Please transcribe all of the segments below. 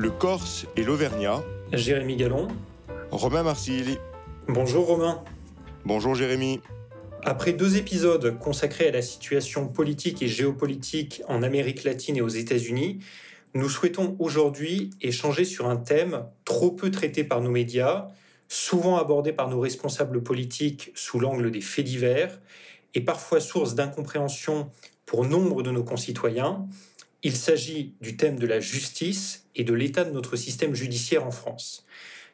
le Corse et l'Auvergnat. Jérémy Gallon. Romain Marcilli. Bonjour Romain. Bonjour Jérémy. Après deux épisodes consacrés à la situation politique et géopolitique en Amérique latine et aux États-Unis, nous souhaitons aujourd'hui échanger sur un thème trop peu traité par nos médias, souvent abordé par nos responsables politiques sous l'angle des faits divers et parfois source d'incompréhension pour nombre de nos concitoyens. Il s'agit du thème de la justice et de l'état de notre système judiciaire en France.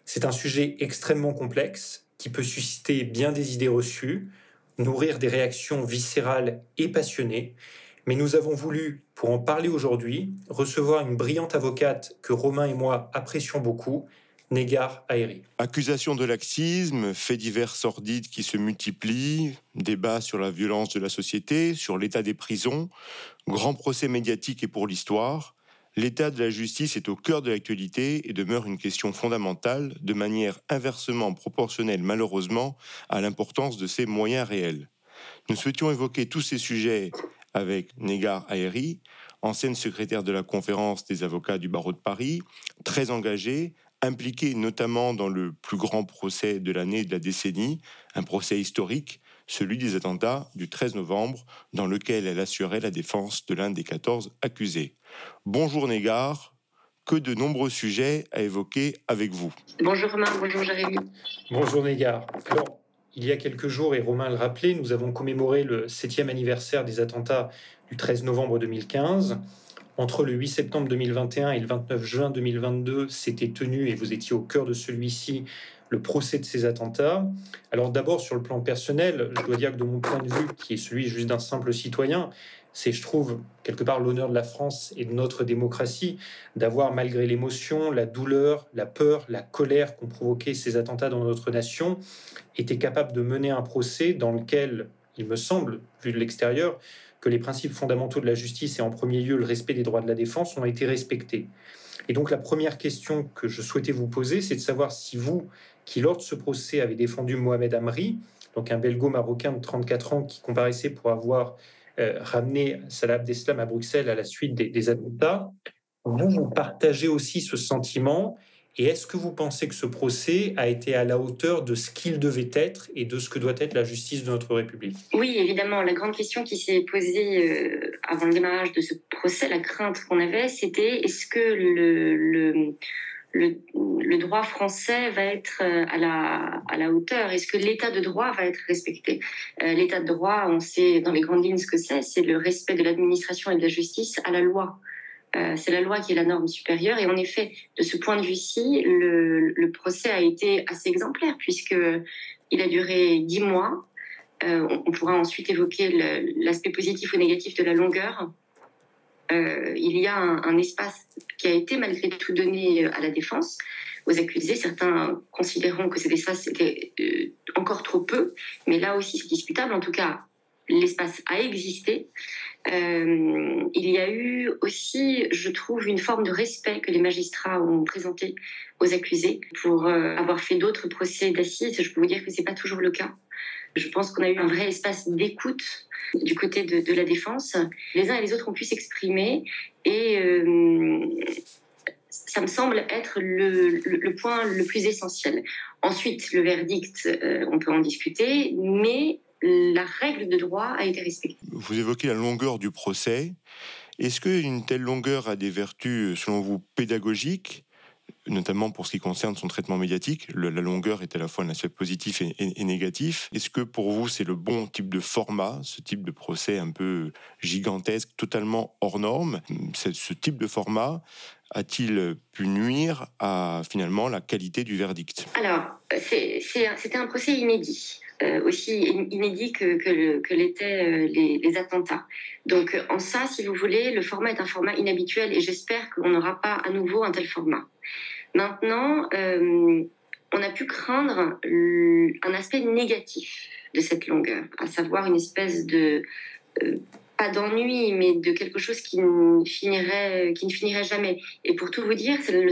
C'est un sujet extrêmement complexe qui peut susciter bien des idées reçues, nourrir des réactions viscérales et passionnées, mais nous avons voulu, pour en parler aujourd'hui, recevoir une brillante avocate que Romain et moi apprécions beaucoup, Négar Aéri. Accusation de laxisme, faits divers sordides qui se multiplient, débat sur la violence de la société, sur l'état des prisons, grand procès médiatique et pour l'histoire. L'état de la justice est au cœur de l'actualité et demeure une question fondamentale, de manière inversement proportionnelle malheureusement à l'importance de ses moyens réels. Nous souhaitions évoquer tous ces sujets avec Négar Aéri, ancienne secrétaire de la conférence des avocats du barreau de Paris, très engagée, impliquée notamment dans le plus grand procès de l'année de la décennie, un procès historique, celui des attentats du 13 novembre, dans lequel elle assurait la défense de l'un des 14 accusés. Bonjour Négar, que de nombreux sujets à évoquer avec vous. Bonjour Romain, bonjour Jérémy. Bonjour Négar. Alors, il y a quelques jours, et Romain le rappelait, nous avons commémoré le septième anniversaire des attentats du 13 novembre 2015. Entre le 8 septembre 2021 et le 29 juin 2022, s'était tenu, et vous étiez au cœur de celui-ci, le procès de ces attentats. Alors d'abord, sur le plan personnel, je dois dire que de mon point de vue, qui est celui juste d'un simple citoyen, c'est, je trouve, quelque part l'honneur de la France et de notre démocratie d'avoir, malgré l'émotion, la douleur, la peur, la colère qu'ont provoqué ces attentats dans notre nation, été capable de mener un procès dans lequel, il me semble, vu de l'extérieur, que les principes fondamentaux de la justice et en premier lieu le respect des droits de la défense ont été respectés. Et donc la première question que je souhaitais vous poser, c'est de savoir si vous, qui lors de ce procès avez défendu Mohamed Amri, donc un belgo-marocain de 34 ans qui comparaissait pour avoir euh, ramené Salah Abdeslam à Bruxelles à la suite des, attentats. Vous, vous partagez aussi ce sentiment et est-ce que vous pensez que ce procès a été à la hauteur de ce qu'il devait être et de ce que doit être la justice de notre République? Oui, évidemment. La grande question qui s'est posée euh, avant le démarrage de ce procès, la crainte qu'on avait, c'était est-ce que le, le, droit français va être euh, à la, à la hauteur? Est-ce que l'état de droit va être respecté? Euh, L'état de droit, on sait dans les grandes lignes ce que c'est, c'est le respect de l'administration et de la justice à la loi. Euh, c'est la loi qui est la norme supérieure. Et en effet, de ce point de vue-ci, le, procès a été assez exemplaire puisque il a duré dix mois. on, pourra ensuite évoquer l'aspect positif ou négatif de la longueur. Euh, il y a un, espace qui a été malgré tout donné euh, à la défense, aux accusés, certains considérant que cet espace était euh, encore trop peu, mais là aussi c'est discutable. En tout cas, l'espace a existé. Il y a eu aussi, je trouve, une forme de respect que les magistrats ont présenté aux accusés pour avoir fait d'autres procès d'assises. Je peux vous dire que c'est pas toujours le cas. Je pense qu'on a eu un vrai espace d'écoute du côté de, la défense. Les uns et les autres ont pu s'exprimer et euh, ça me semble être le, point le plus essentiel. Ensuite, le verdict, euh, on peut en discuter, mais la règle de droit a été respectée. Vous évoquez la longueur du procès. Est-ce qu'une telle longueur a des vertus, selon vous, pédagogiques notamment pour ce qui concerne son traitement médiatique? la longueur est à la fois un aspect positif et, négatif. Est-ce que pour vous, c'est le bon type de format, ce type de procès un peu gigantesque, totalement hors norme? Ce type de format a-t-il pu nuire à finalement la qualité du verdict? Alors, c'était un procès inédit. Euh, aussi inédit que, l'étaient euh, les, attentats. Donc en ça, si vous voulez, le format est un format inhabituel et j'espère qu'on n'aura pas à nouveau un tel format. Maintenant, euh, on a pu craindre un aspect négatif de cette longueur, à savoir une espèce de euh, pas d'ennui, mais de quelque chose qui ne finirait, qui ne finirait jamais. Et pour tout vous dire, c'est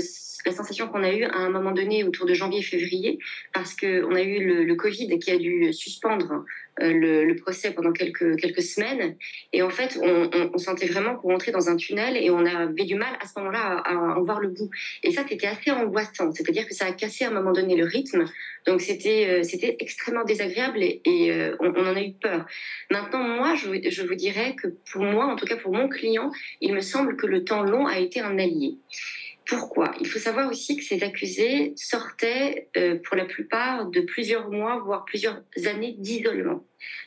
la sensation qu'on a eue à un moment donné autour de janvier-février, parce qu'on a eu le, Covid qui a dû suspendre le, procès pendant quelques, quelques semaines. Et en fait, on, sentait vraiment qu'on rentrait dans un tunnel et on avait du mal à ce moment-là à, en voir le bout. Et ça, c'était assez angoissant. C'est-à-dire que ça a cassé à un moment donné le rythme. Donc c'était c'était extrêmement désagréable et, on, on, en a eu peur. Maintenant, moi, je, je vous dirais que pour moi, en tout cas pour mon client, il me semble que le temps long a été un allié. Pourquoi? Il faut savoir aussi que ces accusés sortaient euh, pour la plupart de plusieurs mois, voire plusieurs années d'isolement.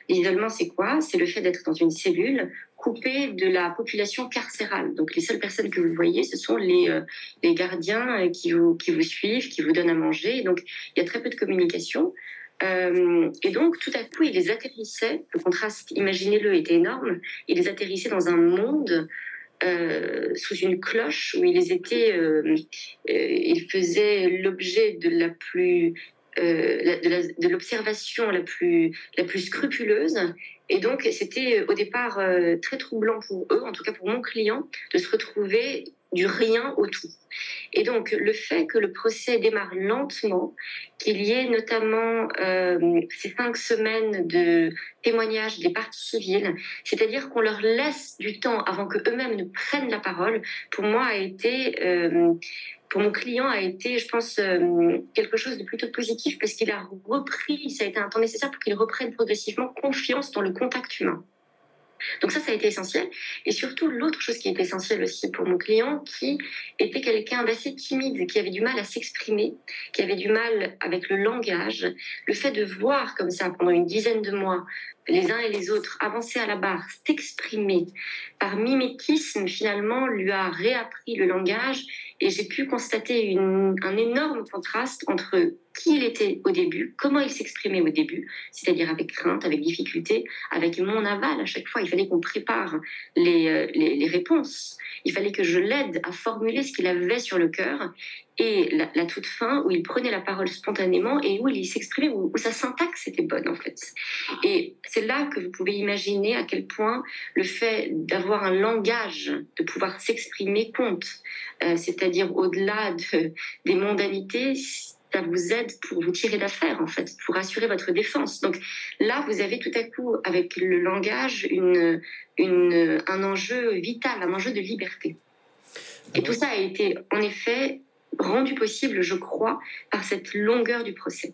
L'isolement, c'est quoi? C'est le fait d'être dans une cellule coupée de la population carcérale. Donc les seules personnes que vous voyez, ce sont les, euh, les gardiens euh, qui vous, qui vous suivent, qui vous donnent à manger. Donc il y a très peu de communication. et donc, tout à coup, ils les atterrissaient. Le contraste, imaginez-le, était énorme. Ils les atterrissaient dans un monde euh, sous une cloche où ils étaient, euh, euh, ils faisaient l'objet de la plus de l'observation la, plus, la plus scrupuleuse. Et donc, c'était au départ très troublant pour eux, en tout cas pour mon client, de se retrouver du rien au tout. Et donc, le fait que le procès démarre lentement, qu'il y ait notamment euh, ces cinq semaines de témoignages des parties civiles, c'est-à-dire qu'on leur laisse du temps avant que eux-mêmes ne prennent la parole, pour moi a été, euh, pour mon client a été, je pense, euh, quelque chose de plutôt positif parce qu'il a repris, ça a été un temps nécessaire pour qu'il reprenne progressivement confiance dans le contact humain. Donc ça, ça a été essentiel. Et surtout, l'autre chose qui est essentielle aussi pour mon client, qui était quelqu'un d'assez timide, qui avait du mal à s'exprimer, qui avait du mal avec le langage, le fait de voir comme ça pendant une dizaine de mois les uns et les autres avancer à la barre, s'exprimer par mimétisme, finalement, lui a réappris le langage et j'ai pu constater un énorme contraste entre qui il était au début, comment il s'exprimait au début, c'est-à-dire avec crainte, avec difficulté, avec mon aval à chaque fois. Il fallait qu'on prépare les, euh, les, réponses. Il fallait que je l'aide à formuler ce qu'il avait sur le cœur. Et la, toute fin, où il prenait la parole spontanément et où il s'exprimait, où, sa syntaxe était bonne en fait. Et c'est là que vous pouvez imaginer à quel point le fait d'avoir un langage, de pouvoir s'exprimer compte. Euh, c'est-à-dire au-delà de, des mondanités, ça vous aide pour vous tirer d'affaire, en fait, pour assurer votre défense. Donc là, vous avez tout à coup, avec le langage, une, une, un enjeu vital, un enjeu de liberté. Et tout ça a été, en effet, rendu possible, je crois, par cette longueur du procès.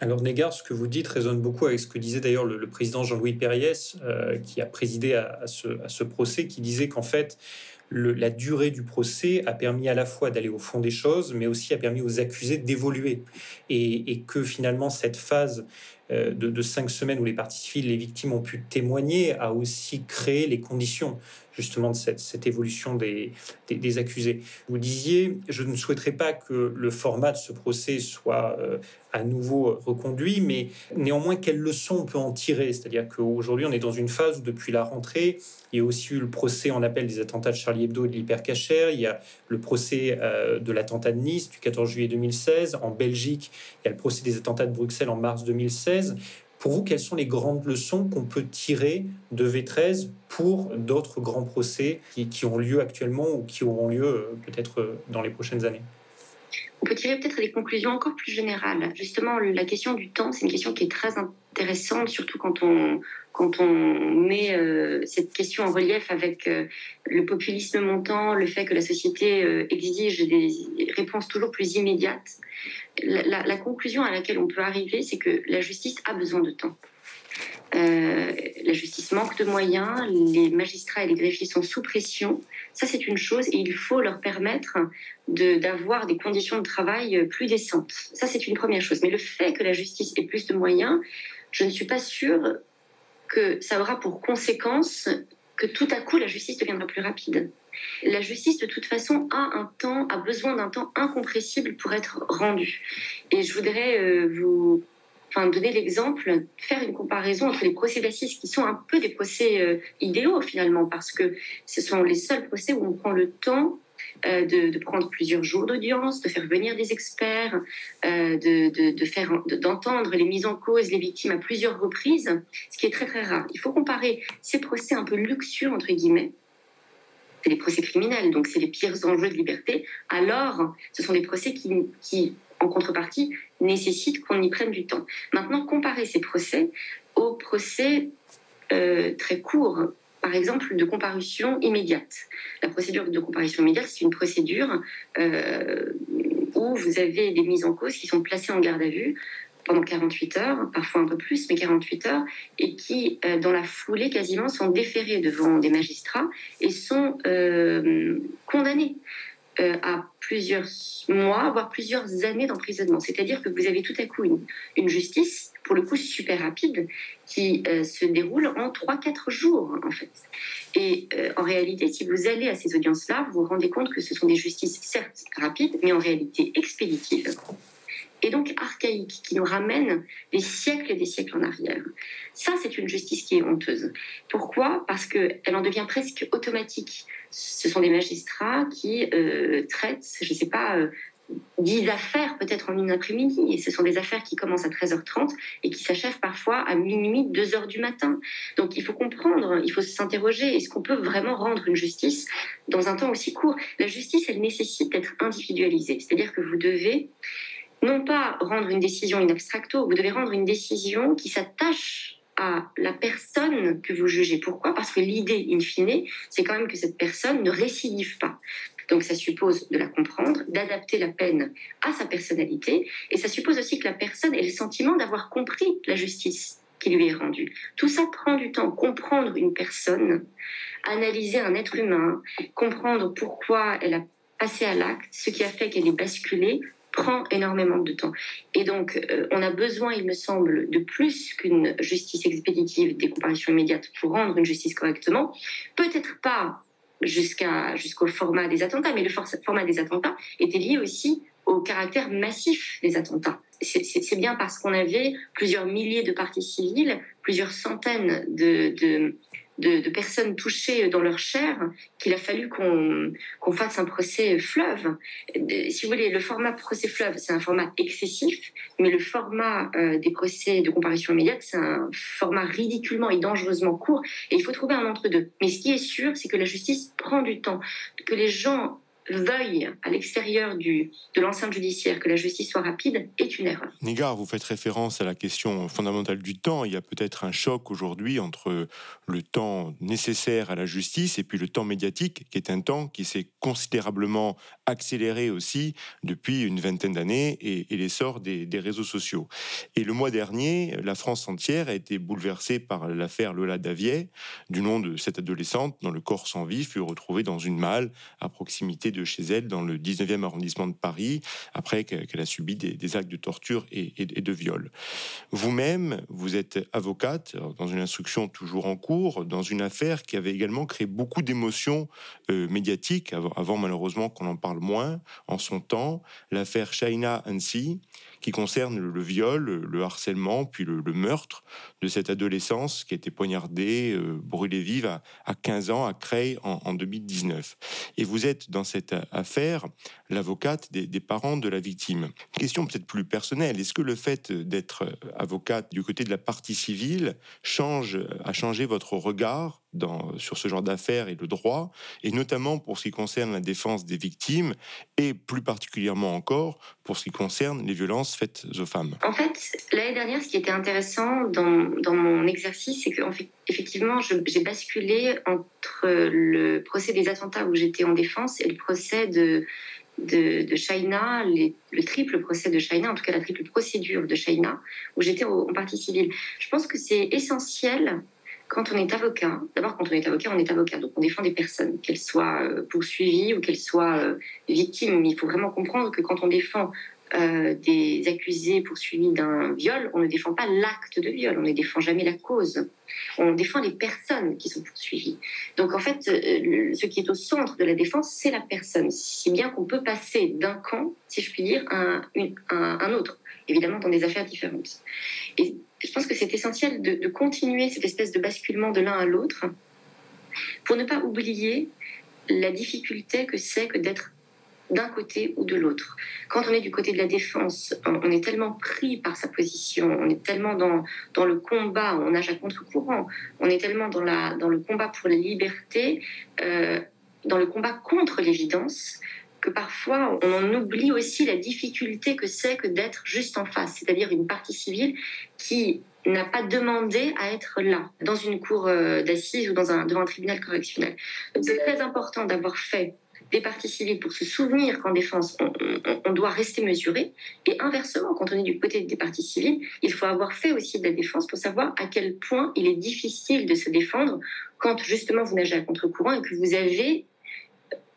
Alors Négard, ce que vous dites résonne beaucoup avec ce que disait d'ailleurs le, président Jean-Louis Perriès, euh, qui a présidé à, ce, procès, qui disait qu'en fait, la durée du procès a permis à la fois d'aller au fond des choses, mais aussi a permis aux accusés d'évoluer. Et, que finalement, cette phase euh, de, cinq semaines où les parties civiles, les victimes ont pu témoigner, a aussi créé les conditions justement de cette, évolution des, accusés. Vous disiez, je ne souhaiterais pas que le format de ce procès soit euh, à nouveau reconduit, mais néanmoins, quelles leçons on peut en tirer? C'est-à-dire qu'aujourd'hui, on est dans une phase où, depuis la rentrée, il y a aussi eu le procès en appel des attentats de Charlie Hebdo et de l'hypercacher. Il y a le procès euh, de l'attentat de Nice du 14 juillet 2016. En Belgique, il y a le procès des attentats de Bruxelles en mars 2016. Pour vous, quelles sont les grandes leçons qu'on peut tirer de V13 pour d'autres grands procès qui, ont lieu actuellement ou qui auront lieu euh, peut-être euh, dans les prochaines années? On peut tirer peut-être des conclusions encore plus générales. Justement, la question du temps, c'est une question qui est très intéressante, surtout quand on, quand on met euh, cette question en relief avec euh, le populisme montant, le fait que la société euh, exige des réponses toujours plus immédiates. la, conclusion à laquelle on peut arriver, c'est que la justice a besoin de temps. La justice manque de moyens, les magistrats et les greffiers sont sous pression. Ça, c'est une chose et il faut leur permettre d'avoir des conditions de travail plus décentes. Ça, c'est une première chose. Mais le fait que la justice ait plus de moyens, je ne suis pas sûre que ça aura pour conséquence que tout à coup la justice deviendra plus rapide. La justice, de toute façon, a un temps, a besoin d'un temps incompressible pour être rendue. Et je voudrais euh, vous enfin, donner l'exemple, faire une comparaison entre les procès d'assises qui sont un peu des procès euh, idéaux finalement, parce que ce sont les seuls procès où on prend le temps euh, de, prendre plusieurs jours d'audience, de faire venir des experts, euh, de, de, faire, d'entendre les mises en cause, les victimes à plusieurs reprises, ce qui est très très rare. Il faut comparer ces procès un peu luxueux entre guillemets. C'est les procès criminels, donc c'est les pires enjeux de liberté. Alors, ce sont des procès qui, qui en contrepartie, nécessite qu'on y prenne du temps. Maintenant, comparer ces procès aux aux procès très courts, par exemple de comparution immédiate. La procédure de comparution immédiate, c'est une procédure où vous avez des mises en cause qui sont placées en garde à vue pendant 48 heures, parfois un peu plus, mais 48 heures, et qui, euh, dans la foulée quasiment, sont déférés devant des magistrats et sont euh, condamnés euh, à plusieurs mois, voire plusieurs années d'emprisonnement. C'est-à-dire que vous avez tout à coup une justice, pour le coup super rapide, qui se déroule en 3-4 jours, en fait. Et en réalité, si vous allez à ces audiences-là, vous vous rendez compte que ce sont des justices, certes rapides, mais en réalité expéditives et donc archaïque, qui nous ramène des siècles et des siècles en arrière. Ça, c'est une justice qui est honteuse. Pourquoi? Parce qu'elle en devient presque automatique. Ce sont des magistrats qui euh, traitent, je ne sais pas, euh, dix affaires peut-être en une après-midi. Et ce sont des affaires qui commencent à 13h30 et qui s'achèvent parfois à minuit, 2h du matin. Donc il faut comprendre, il faut s'interroger, est-ce qu'on peut vraiment rendre une justice dans un temps aussi court? La justice, elle nécessite d'être individualisée. C'est-à-dire que vous devez non pas rendre une décision in abstracto, vous devez rendre une décision qui s'attache à la personne que vous jugez. Pourquoi? Parce que l'idée, in fine, c'est quand même que cette personne ne récidive pas. Donc ça suppose de la comprendre, d'adapter la peine à sa personnalité, et ça suppose aussi que la personne ait le sentiment d'avoir compris la justice qui lui est rendue. Tout ça prend du temps. Comprendre une personne, analyser un être humain, comprendre pourquoi elle a passé à l'acte, ce qui a fait qu'elle est basculée, prend énormément de temps. Et donc, euh, on a besoin, il me semble, de plus qu'une justice expéditive des comparaisons immédiates pour rendre une justice correctement. Peut-être pas jusqu'à jusqu'au format des attentats, mais le format des attentats était lié aussi au caractère massif des attentats. C'est bien parce qu'on avait plusieurs milliers de parties civiles, plusieurs centaines de, de de, personnes touchées dans leur chair qu'il a fallu qu'on fasse un procès fleuve. Si vous voulez, le format procès fleuve, c'est un format excessif, mais le format euh, des procès de comparution immédiate, c'est un format ridiculement et dangereusement court, et il faut trouver un entre-deux. Mais ce qui est sûr, c'est que la justice prend du temps, que les gens veuille à l'extérieur de l'enceinte judiciaire que la justice soit rapide est une erreur. Nigar, vous faites référence à la question fondamentale du temps. Il y a peut-être un choc aujourd'hui entre le temps nécessaire à la justice et puis le temps médiatique, qui est un temps qui s'est considérablement accéléré aussi depuis une vingtaine d'années et, l'essor des, réseaux sociaux. Et le mois dernier, la France entière a été bouleversée par l'affaire Lola Davier, du nom de cette adolescente dont le corps sans vie fut retrouvé dans une malle à proximité de chez elle dans le 19e arrondissement de Paris, après qu'elle a subi des, actes de torture et, de viol. Vous-même, vous êtes avocate dans une instruction toujours en cours, dans une affaire qui avait également créé beaucoup d'émotions euh, médiatiques, avant, malheureusement qu'on en parle moins en son temps, l'affaire Shaina Ansi, qui concerne le, viol, le harcèlement, puis le, meurtre de cette adolescence qui a été poignardée, euh, brûlée vive à, 15 ans à Creil en, 2019. Et vous êtes dans cette affaire l'avocate des, parents de la victime. Question peut-être plus personnelle, est-ce que le fait d'être avocate du côté de la partie civile change, a changé votre regard sur ce genre d'affaires et le droit, et notamment pour ce qui concerne la défense des victimes, et plus particulièrement encore pour ce qui concerne les violences faites aux femmes En fait, l'année dernière, ce qui était intéressant dans, mon exercice, c'est que fait, effectivement, j'ai basculé entre le procès des attentats où j'étais en défense et le procès de, de, Shaina, le triple procès de Shaina, en tout cas la triple procédure de Shaina, où j'étais en partie civile. Je pense que c'est essentiel quand on est avocat, d'abord quand on est avocat, on est avocat, donc on défend des personnes, qu'elles soient euh, poursuivies ou qu'elles soient euh, victimes. Mais il faut vraiment comprendre que quand on défend euh, des accusés poursuivis d'un viol, on ne défend pas l'acte de viol, on ne défend jamais la cause. On défend les personnes qui sont poursuivies. Donc en fait, ce qui est au centre de la défense, c'est la personne. Si bien qu'on peut passer d'un camp, si je puis dire, à un, autre, évidemment dans des affaires différentes. Et je pense que c'est essentiel de, continuer cette espèce de basculement de l'un à l'autre pour ne pas oublier la difficulté que c'est que d'être d'un côté ou de l'autre. Quand on est du côté de la défense, on est tellement pris par sa position, on est tellement dans, dans le combat, on nage à contre-courant, on est tellement dans, la, dans le combat pour la liberté, euh, dans le combat contre l'évidence, que parfois on en oublie aussi la difficulté que c'est que d'être juste en face, c'est-à-dire une partie civile qui n'a pas demandé à être là, dans une cour euh, d'assises ou dans devant un tribunal correctionnel. Donc c'est très important d'avoir fait des parties civiles pour se souvenir qu'en défense, on, doit rester mesuré. Et inversement, quand on est du côté des parties civiles, il faut avoir fait aussi de la défense pour savoir à quel point il est difficile de se défendre quand justement vous nagez à contre-courant et que vous avez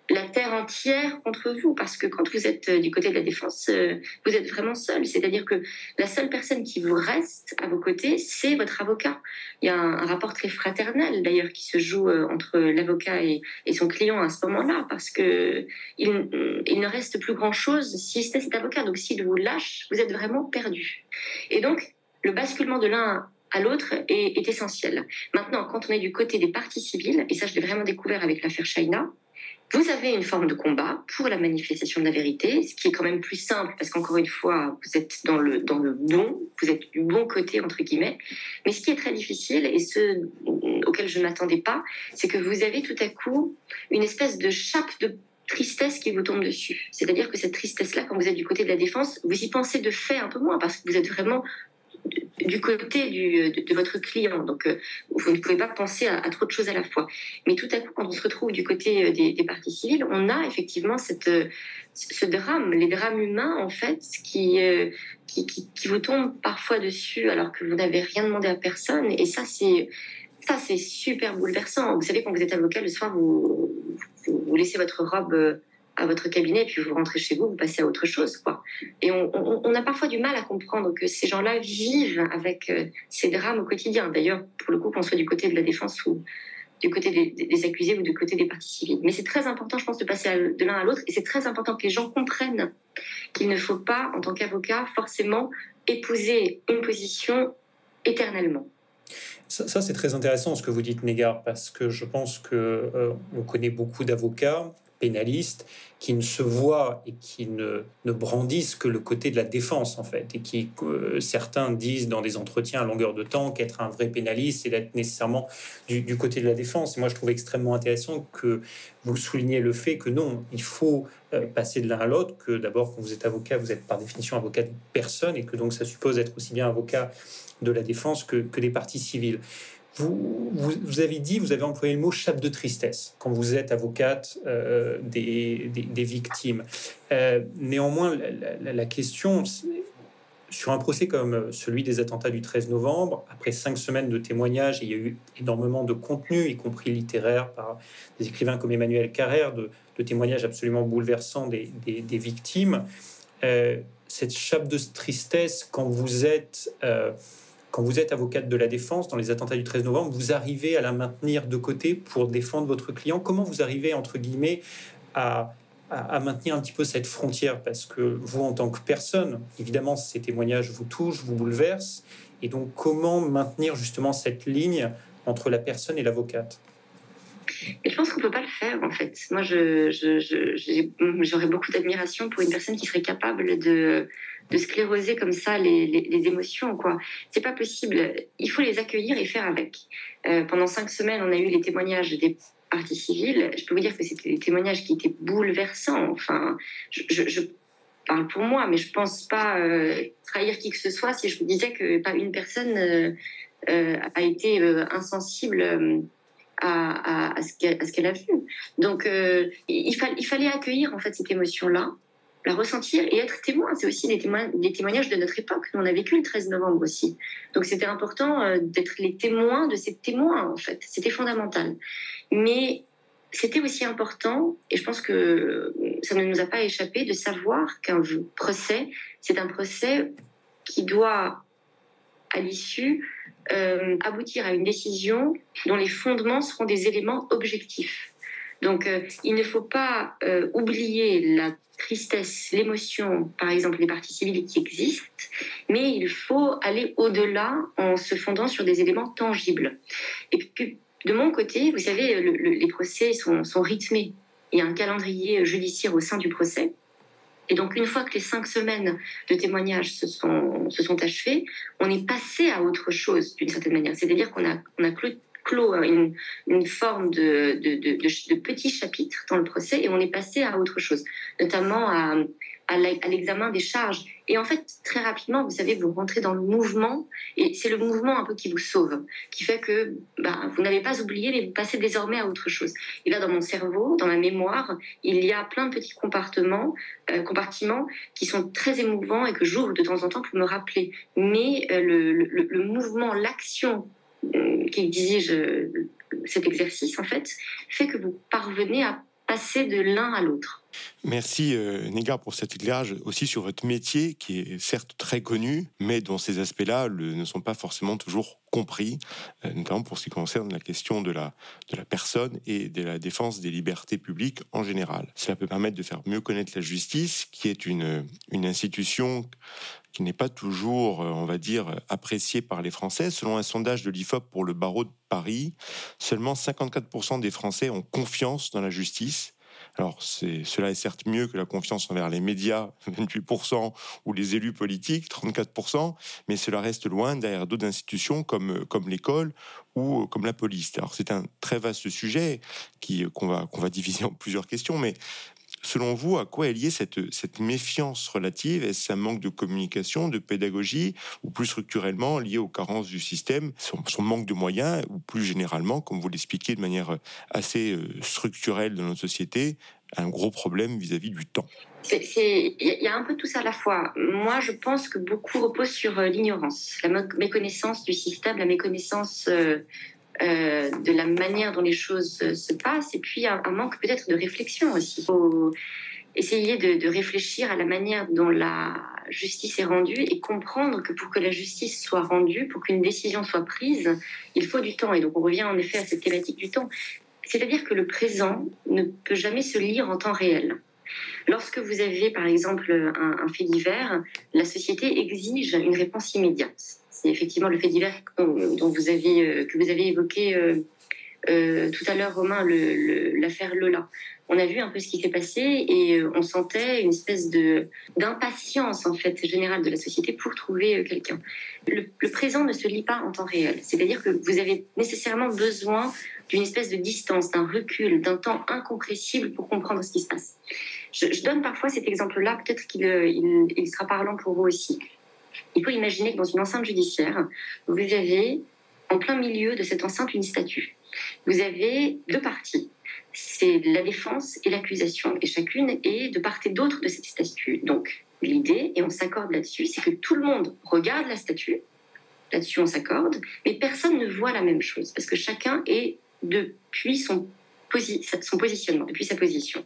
la terre entière contre vous, parce que quand vous êtes euh, du côté de la défense, euh, vous êtes vraiment seul. C'est-à-dire que la seule personne qui vous reste à vos côtés, c'est votre avocat. Il y a un, rapport très fraternel d'ailleurs qui se joue euh, entre l'avocat et, son client à ce moment-là, parce que il, ne reste plus grand-chose si c'était cet avocat. Donc s'il vous lâche, vous êtes vraiment perdu. Et donc le basculement de l'un à l'autre est, est essentiel. Maintenant, quand on est du côté des parties civiles, et ça je l'ai vraiment découvert avec l'affaire China, vous avez une forme de combat pour la manifestation de la vérité, ce qui est quand même plus simple parce qu'encore une fois, vous êtes dans le, dans le bon, vous êtes du bon côté, entre guillemets. Mais ce qui est très difficile et ce auquel je ne m'attendais pas, c'est que vous avez tout à coup une espèce de chape de tristesse qui vous tombe dessus. C'est-à-dire que cette tristesse-là, quand vous êtes du côté de la défense, vous y pensez de fait un peu moins parce que vous êtes vraiment du côté de, votre client. Donc, euh, vous ne pouvez pas penser à, trop de choses à la fois. Mais tout à coup, quand on se retrouve du côté euh, des, parties civiles, on a effectivement euh, ce drame, les drames humains, en fait, qui, qui, vous tombent parfois dessus alors que vous n'avez rien demandé à personne. Et ça, c'est. Ça, c'est super bouleversant. Vous savez, quand vous êtes avocat, le soir, vous laissez votre robe à votre cabinet, puis vous rentrez chez vous, vous passez à autre chose. Quoi. Et on, a parfois du mal à comprendre que ces gens-là vivent avec euh, ces drames au quotidien. D'ailleurs, pour le coup, qu'on soit du côté de la défense ou du côté des, accusés ou du côté des parties civiles. Mais c'est très important, je pense, de passer de l'un à l'autre. Et c'est très important que les gens comprennent qu'il ne faut pas, en tant qu'avocat, forcément épouser une position éternellement. Ça, c'est très intéressant ce que vous dites, Négar, parce que je pense que euh, on connaît beaucoup d'avocats pénalistes qui ne se voient et qui ne, ne, brandissent que le côté de la défense, en fait, et qui, euh, certains disent dans des entretiens à longueur de temps qu'être un vrai pénaliste, c'est d'être nécessairement du, du, côté de la défense. Et moi, je trouve extrêmement intéressant que vous souligniez le fait que non, il faut euh, passer de l'un à l'autre, que d'abord, quand vous êtes avocat, vous êtes par définition avocat de personne, et que donc ça suppose être aussi bien avocat de la défense que, que des parties civiles. Vous, vous, avez dit, vous avez employé le mot chape de tristesse quand vous êtes avocate euh, des, des, victimes. Euh, néanmoins, la, question, sur un procès comme celui des attentats du 13 novembre, après cinq semaines de témoignages, il y a eu énormément de contenu, y compris littéraire, par des écrivains comme Emmanuel Carrère, de, témoignages absolument bouleversants des, des victimes. Euh, cette chape de tristesse, quand vous êtes quand vous êtes avocate de la défense dans les attentats du 13 novembre, vous arrivez à la maintenir de côté pour défendre votre client. Comment vous arrivez, entre guillemets, à, à, maintenir un petit peu cette frontière? Parce que vous, en tant que personne, évidemment, ces témoignages vous touchent, vous bouleversent. Et donc, comment maintenir justement cette ligne entre la personne et l'avocate? Je pense qu'on ne peut pas le faire, en fait. Moi, j'aurais beaucoup d'admiration pour une personne qui serait capable de, de scléroser comme ça les, les, émotions. quoi. C'est pas possible. Il faut les accueillir et faire avec. Euh, pendant cinq semaines, on a eu les témoignages des parties civiles. Je peux vous dire que c'était des témoignages qui étaient bouleversants. Enfin, je, parle pour moi, mais je pense pas euh, trahir qui que ce soit si je vous disais que pas une personne euh, a été insensible. À, à, ce qu'elle a vu. Donc, il, il, fallait accueillir en fait cette émotion-là, la ressentir et être témoin. C'est aussi des, des, témoignages de notre époque. Nous, on a vécu le 13 novembre aussi. Donc, c'était important euh, d'être les témoins de ces témoins, en fait. C'était fondamental. Mais c'était aussi important, et je pense que ça ne nous a pas échappé, de savoir qu'un procès, c'est un procès qui doit, à l'issue, euh, aboutir à une décision dont les fondements seront des éléments objectifs. Donc, euh, il ne faut pas oublier la tristesse, l'émotion, par exemple les parties civiles qui existent, mais il faut aller au-delà en se fondant sur des éléments tangibles. Et puis, de mon côté, vous savez, les procès sont, rythmés. Il y a un calendrier judiciaire au sein du procès. Et donc, une fois que les cinq semaines de témoignage se sont, achevées, on est passé à autre chose d'une certaine manière. C'est-à-dire qu'on a, on a clos une, une forme de, de, de, de, petit chapitre dans le procès et on est passé à autre chose, notamment à, à l'examen des charges. Et en fait, très rapidement, vous savez, vous rentrez dans le mouvement, et c'est le mouvement un peu qui vous sauve, qui fait que bah, vous n'avez pas oublié, mais vous passez désormais à autre chose. Et là, dans mon cerveau, dans ma mémoire, il y a plein de petits compartiments, euh, compartiments qui sont très émouvants et que j'ouvre de temps en temps pour me rappeler. Mais euh, le, le, mouvement, l'action qui exige euh, cet exercice, en fait, fait que vous parvenez à passer de l'un à l'autre. Merci euh, pour cet éclairage aussi sur votre métier qui est certes très connu, mais dont ces aspects-là ne sont pas forcément toujours compris, euh, notamment pour ce qui concerne la question de la, de la personne et de la défense des libertés publiques en général. Cela peut permettre de faire mieux connaître la justice, qui est une, une institution qui n'est pas toujours, euh, on va dire, appréciée par les Français. Selon un sondage de l'IFOP pour le barreau de Paris, seulement 54% des Français ont confiance dans la justice alors, cela est certes mieux que la confiance envers les médias, 28%, ou les élus politiques, 34%, mais cela reste loin derrière d'autres institutions comme, comme l'école ou comme la police. Alors, c'est un très vaste sujet qu'on va, qu'on va diviser en plusieurs questions, mais Selon vous, à quoi est liée cette, cette méfiance relative? Est-ce un manque de communication, de pédagogie, ou plus structurellement lié aux carences du système, son, manque de moyens, ou plus généralement, comme vous l'expliquez de manière assez euh, structurelle dans notre société, un gros problème vis-à-vis du temps? Il y a un peu tout ça à la fois. Moi, je pense que beaucoup repose sur euh, l'ignorance, la méconnaissance du système, la méconnaissance euh, euh, de la manière dont les choses se passent, et puis un, manque peut-être de réflexion aussi. Il faut essayer de, réfléchir à la manière dont la justice est rendue et comprendre que pour que la justice soit rendue, pour qu'une décision soit prise, il faut du temps. Et donc on revient en effet à cette thématique du temps. C'est-à-dire que le présent ne peut jamais se lire en temps réel. Lorsque vous avez, par exemple, un, un fait divers, la société exige une réponse immédiate c'est effectivement le fait divers dont vous avez, euh, que vous avez évoqué euh, euh, tout à l'heure, Romain, l'affaire Lola. On a vu un peu ce qui s'est passé et on sentait une espèce d'impatience en fait générale de la société pour trouver quelqu'un. Le, présent ne se lit pas en temps réel, c'est-à-dire que vous avez nécessairement besoin d'une espèce de distance, d'un recul, d'un temps incompressible pour comprendre ce qui se passe. Je, donne parfois cet exemple-là, peut-être qu'il il, il sera parlant pour vous aussi. Il faut imaginer que dans une enceinte judiciaire, vous avez en plein milieu de cette enceinte une statue. Vous avez deux parties. C'est la défense et l'accusation. Et chacune est de part et d'autre de cette statue. Donc, l'idée, et on s'accorde là-dessus, c'est que tout le monde regarde la statue. Là-dessus, on s'accorde. Mais personne ne voit la même chose. Parce que chacun est, depuis son son positionnement, depuis sa position.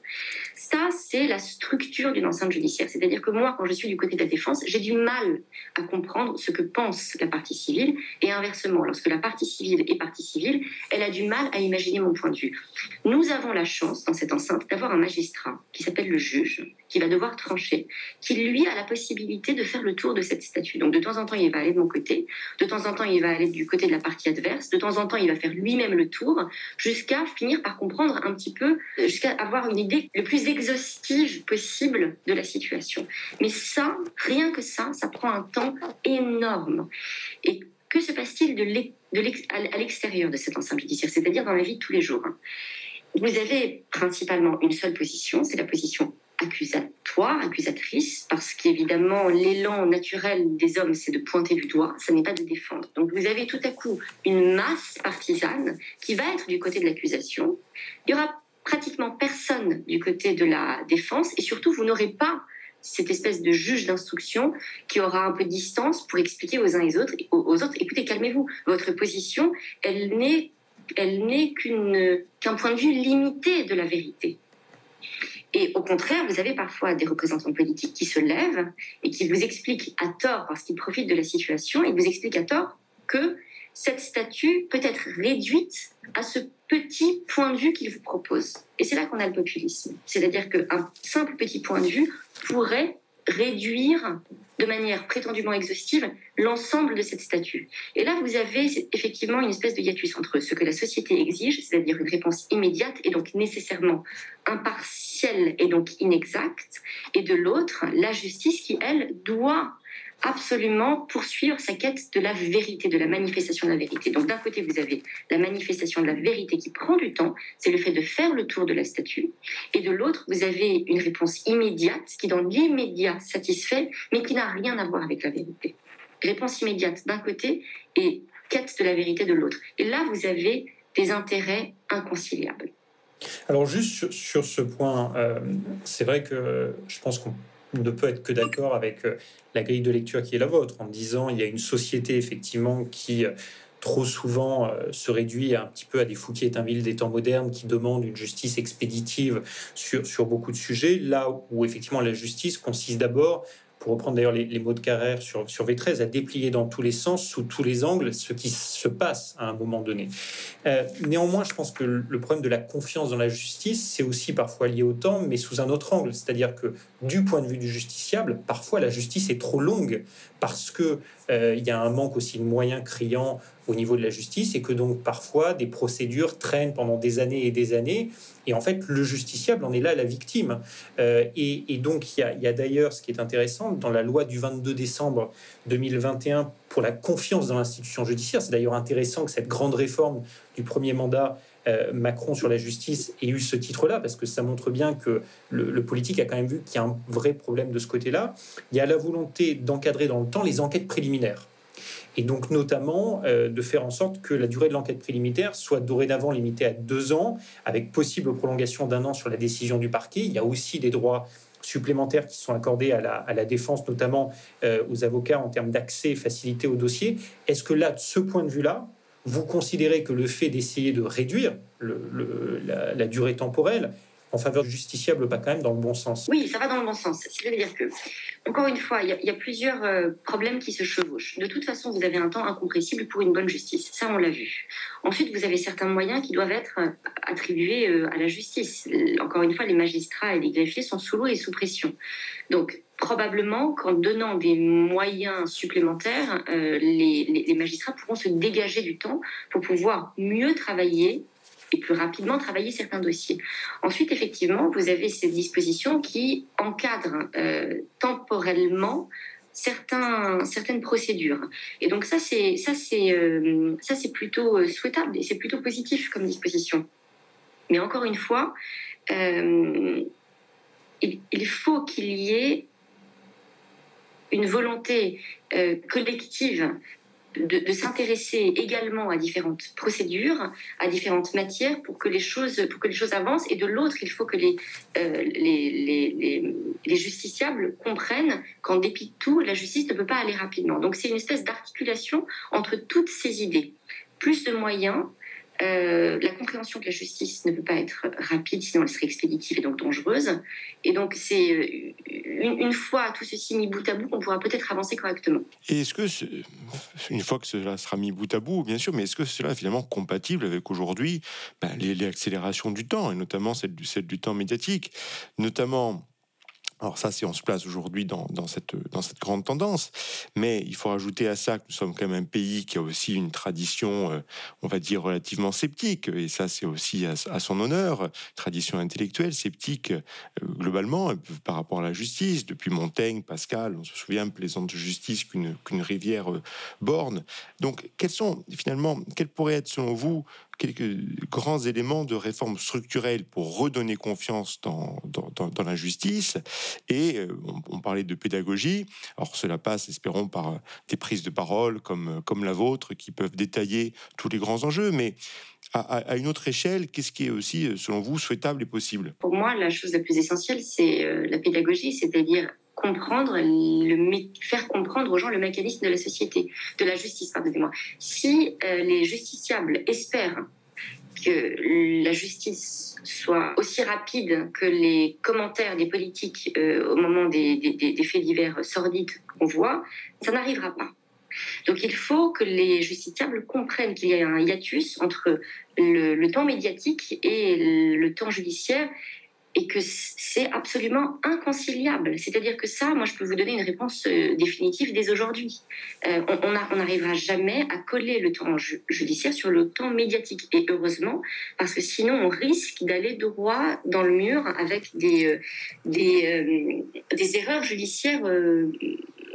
Ça, c'est la structure d'une enceinte judiciaire. C'est-à-dire que moi, quand je suis du côté de la défense, j'ai du mal à comprendre ce que pense la partie civile et inversement, lorsque la partie civile est partie civile, elle a du mal à imaginer mon point de vue. Nous avons la chance dans cette enceinte d'avoir un magistrat qui s'appelle le juge, qui va devoir trancher, qui lui a la possibilité de faire le tour de cette statue. Donc de temps en temps, il va aller de mon côté, de temps en temps, il va aller du côté de la partie adverse, de temps en temps, il va faire lui-même le tour, jusqu'à finir par comprendre un petit peu, jusqu'à avoir une idée le plus exhaustive possible de la situation. Mais ça, rien que ça, ça prend un temps énorme. Et que se passe-t-il à l'extérieur de cette enceinte judiciaire, c'est-à-dire dans la vie de tous les jours Vous avez principalement une seule position, c'est la position accusatoire, accusatrice, parce qu'évidemment, l'élan naturel des hommes, c'est de pointer du doigt, ça n'est pas de défendre. Donc vous avez tout à coup une masse partisane qui va être du côté de l'accusation. Il y aura pratiquement personne du côté de la défense, et surtout, vous n'aurez pas cette espèce de juge d'instruction qui aura un peu de distance pour expliquer aux uns et aux autres, aux autres écoutez, calmez-vous, votre position, elle n'est elle n'est qu'un point de vue limité de la vérité. Et au contraire, vous avez parfois des représentants politiques qui se lèvent et qui vous expliquent à tort, parce qu'ils profitent de la situation, et vous expliquent à tort que cette statue peut être réduite à ce petit point de vue qu'ils vous proposent. Et c'est là qu'on a le populisme. C'est-à-dire qu'un simple petit point de vue pourrait réduire de manière prétendument exhaustive l'ensemble de cette statue. Et là, vous avez effectivement une espèce de hiatus entre ce que la société exige, c'est-à-dire une réponse immédiate et donc nécessairement impartielle et donc inexacte, et de l'autre, la justice qui, elle, doit absolument poursuivre sa quête de la vérité, de la manifestation de la vérité. Donc d'un côté, vous avez la manifestation de la vérité qui prend du temps, c'est le fait de faire le tour de la statue, et de l'autre, vous avez une réponse immédiate qui dans l'immédiat satisfait, mais qui n'a rien à voir avec la vérité. Réponse immédiate d'un côté et quête de la vérité de l'autre. Et là, vous avez des intérêts inconciliables. Alors juste sur, ce point, euh, c'est vrai que je pense qu'on ne peut être que d'accord avec euh, la grille de lecture qui est la vôtre, en disant il y a une société effectivement qui euh, trop souvent se réduit un petit peu à des Fouquier-Tinville des temps modernes qui demandent une justice expéditive sur, sur beaucoup de sujets, là où effectivement la justice consiste d'abord pour reprendre d'ailleurs les, mots de Carrère sur, sur V13, à déplier dans tous les sens, sous tous les angles, ce qui se passe à un moment donné. Euh, néanmoins, je pense que le problème de la confiance dans la justice, c'est aussi parfois lié au temps, mais sous un autre angle. C'est-à-dire que du point de vue du justiciable, parfois la justice est trop longue parce que euh, il y a un manque aussi de moyens criants au niveau de la justice et que donc parfois des procédures traînent pendant des années et des années. Et en fait, le justiciable en est là la victime. Euh, et, donc, il y a, d'ailleurs ce qui est intéressant dans la loi du 22 décembre 2021 pour la confiance dans l'institution judiciaire. C'est d'ailleurs intéressant que cette grande réforme du premier mandat euh, Macron sur la justice ait eu ce titre-là, parce que ça montre bien que le, politique a quand même vu qu'il y a un vrai problème de ce côté-là. Il y a la volonté d'encadrer dans le temps les enquêtes préliminaires et donc notamment euh, de faire en sorte que la durée de l'enquête préliminaire soit dorénavant limitée à deux ans, avec possible prolongation d'un an sur la décision du parquet. Il y a aussi des droits supplémentaires qui sont accordés à la, défense, notamment euh, aux avocats en termes d'accès facilité au dossier. Est-ce que là, de ce point de vue-là, vous considérez que le fait d'essayer de réduire la, durée temporelle en faveur du justiciable pas quand même dans le bon sens. Oui, ça va dans le bon sens. C'est-à-dire que, encore une fois, il y, a plusieurs euh, problèmes qui se chevauchent. De toute façon, vous avez un temps incompressible pour une bonne justice. Ça, on l'a vu. Ensuite, vous avez certains moyens qui doivent être euh, attribués euh, à la justice. Encore une fois, les magistrats et les greffiers sont sous l'eau et sous pression. Donc, probablement qu'en donnant des moyens supplémentaires, les magistrats pourront se dégager du temps pour pouvoir mieux travailler et plus rapidement travailler certains dossiers. Ensuite, effectivement, vous avez ces dispositions qui encadrent euh, temporellement certains, certaines procédures. Et donc ça, c'est euh, plutôt euh, souhaitable et c'est plutôt positif comme disposition. Mais encore une fois, il, faut qu'il y ait une volonté collective de, s'intéresser également à différentes procédures, à différentes matières pour que les choses, pour que les choses avancent. Et de l'autre, il faut que les, euh, les, les, justiciables comprennent qu'en dépit de tout, la justice ne peut pas aller rapidement. Donc c'est une espèce d'articulation entre toutes ces idées. Plus de moyens, euh, la compréhension que la justice ne peut pas être rapide, sinon elle serait expéditive et donc dangereuse. Et donc, c'est euh, une, fois tout ceci mis bout à bout qu'on pourra peut-être avancer correctement. Et est-ce que, une fois que cela sera mis bout à bout, bien sûr, mais est-ce que cela est finalement compatible avec aujourd'hui ben, les, accélérations du temps, et notamment celle du temps médiatique Notamment alors ça, c'est on se place aujourd'hui dans, cette, grande tendance, mais il faut rajouter à ça que nous sommes quand même un pays qui a aussi une tradition, euh, on va dire, relativement sceptique, et ça c'est aussi à, son honneur, tradition intellectuelle, sceptique euh, globalement, euh, par rapport à la justice, depuis Montaigne, Pascal, on se souvient, plaisante justice qu'une rivière borne. Donc, quels sont finalement, quels pourraient être selon vous quelques grands éléments de réforme structurelle pour redonner confiance dans, dans, la justice. Et euh, on, parlait de pédagogie. Alors cela passe, espérons, par euh, des prises de parole comme, euh, comme la vôtre qui peuvent détailler tous les grands enjeux. Mais à, une autre échelle, qu'est-ce qui est aussi, selon vous, souhaitable et possible? Pour moi, la chose la plus essentielle, c'est la pédagogie, c'est-à-dire comprendre, le, faire comprendre aux gens le mécanisme de la société, de la justice, pardonnez-moi. Si euh, les justiciables espèrent que la justice soit aussi rapide que les commentaires des politiques euh, au moment des, des faits divers sordides qu'on voit, ça n'arrivera pas. Donc il faut que les justiciables comprennent qu'il y a un hiatus entre le, le, temps médiatique et le temps judiciaire et que c'est absolument inconciliable. C'est-à-dire que ça, moi, je peux vous donner une réponse euh, définitive dès aujourd'hui. Euh, on n'arrivera jamais à coller le temps judiciaire sur le temps médiatique. Et heureusement, parce que sinon, on risque d'aller droit dans le mur avec des, euh, des, des, erreurs judiciaires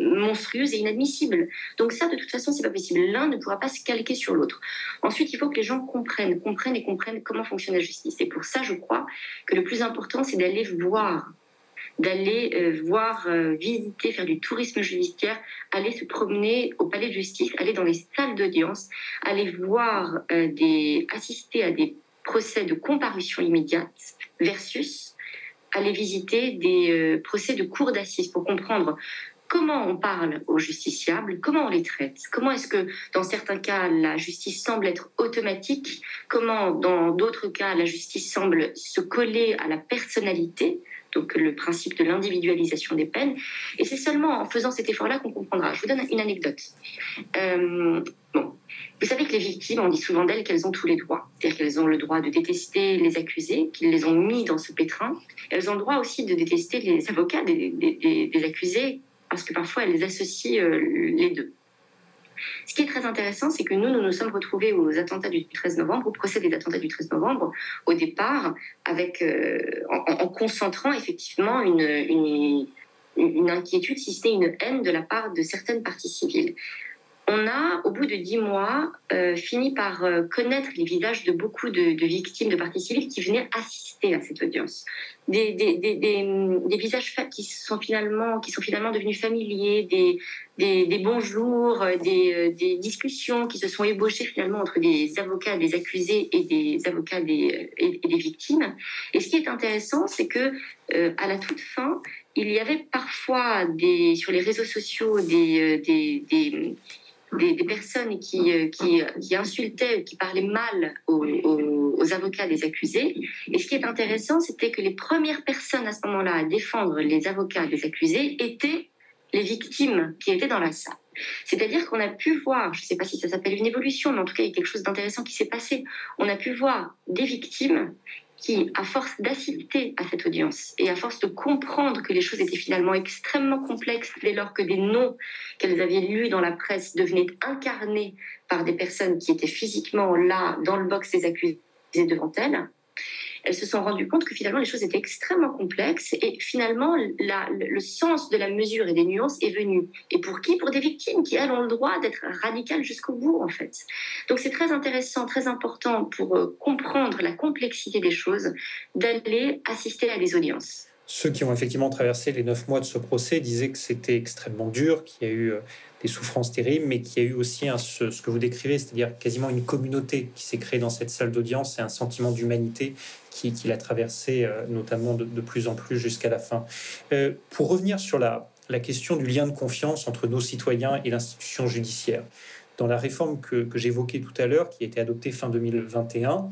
monstrueuse et inadmissible. Donc ça, de toute façon, c'est pas possible. L'un ne pourra pas se calquer sur l'autre. Ensuite, il faut que les gens comprennent, comprennent et comprennent comment fonctionne la justice. Et pour ça, je crois que le plus important, c'est d'aller voir d'aller euh, voir, euh, visiter, faire du tourisme judiciaire, aller se promener au palais de justice, aller dans les salles d'audience, aller voir euh, des, assister à des procès de comparution immédiate versus aller visiter des procès de cour d'assises pour comprendre comment on parle aux justiciables, comment on les traite, comment est-ce que dans certains cas la justice semble être automatique, comment dans d'autres cas la justice semble se coller à la personnalité donc le principe de l'individualisation des peines. Et c'est seulement en faisant cet effort-là qu'on comprendra. Je vous donne une anecdote. Euh, bon, vous savez que les victimes, on dit souvent d'elles qu'elles ont tous les droits. C'est-à-dire qu'elles ont le droit de détester les accusés, qu'ils les ont mis dans ce pétrin. Elles ont le droit aussi de détester les avocats des, des accusés, parce que parfois elles associent euh, les deux. Ce qui est très intéressant, c'est que nous, nous nous sommes retrouvés aux attentats du 13 novembre, au procès des attentats du 13 novembre, au départ, euh, en, concentrant effectivement une, une inquiétude, si ce n'est une haine de la part de certaines parties civiles on a, au bout de dix mois, euh, fini par euh, connaître les visages de beaucoup de, victimes de parties civiles qui venaient assister à cette audience. Des, des, visages qui sont, finalement, qui sont finalement devenus familiers, des, des, bonjours, euh, des, discussions qui se sont ébauchées finalement entre des avocats des accusés et des avocats des, et, des victimes. Et ce qui est intéressant, c'est que à la toute fin, il y avait parfois des, sur les réseaux sociaux des, des des, personnes qui, euh, qui, qui, insultaient, qui parlaient mal aux, aux, avocats des accusés. Et ce qui est intéressant, c'était que les premières personnes à ce moment-là à défendre les avocats des accusés étaient les victimes qui étaient dans la salle. C'est-à-dire qu'on a pu voir, je ne sais pas si ça s'appelle une évolution, mais en tout cas, il y a quelque chose d'intéressant qui s'est passé. On a pu voir des victimes qui, à force d'assister à cette audience et à force de comprendre que les choses étaient finalement extrêmement complexes dès lors que des noms qu'elles avaient lus dans la presse devenaient incarnés par des personnes qui étaient physiquement là, dans le box des accusés devant elles, elles se sont rendues compte que finalement les choses étaient extrêmement complexes et finalement le sens de la mesure et des nuances est venu. Et pour qui? Pour des victimes qui, elles, ont le droit d'être radicales jusqu'au bout, en fait. Donc c'est très intéressant, très important pour euh, comprendre la complexité des choses d'aller assister à des audiences. Ceux qui ont effectivement traversé les neuf mois de ce procès disaient que c'était extrêmement dur, qu'il y a eu euh, des souffrances terribles, mais qu'il y a eu aussi ce, que vous décrivez, c'est-à-dire quasiment une communauté qui s'est créée dans cette salle d'audience et un sentiment d'humanité qui, l'a traversé, euh, notamment de, plus en plus jusqu'à la fin. Euh, pour revenir sur la question du lien de confiance entre nos citoyens et l'institution judiciaire, dans la réforme que, que j'évoquais tout à l'heure, qui a été adoptée fin 2021,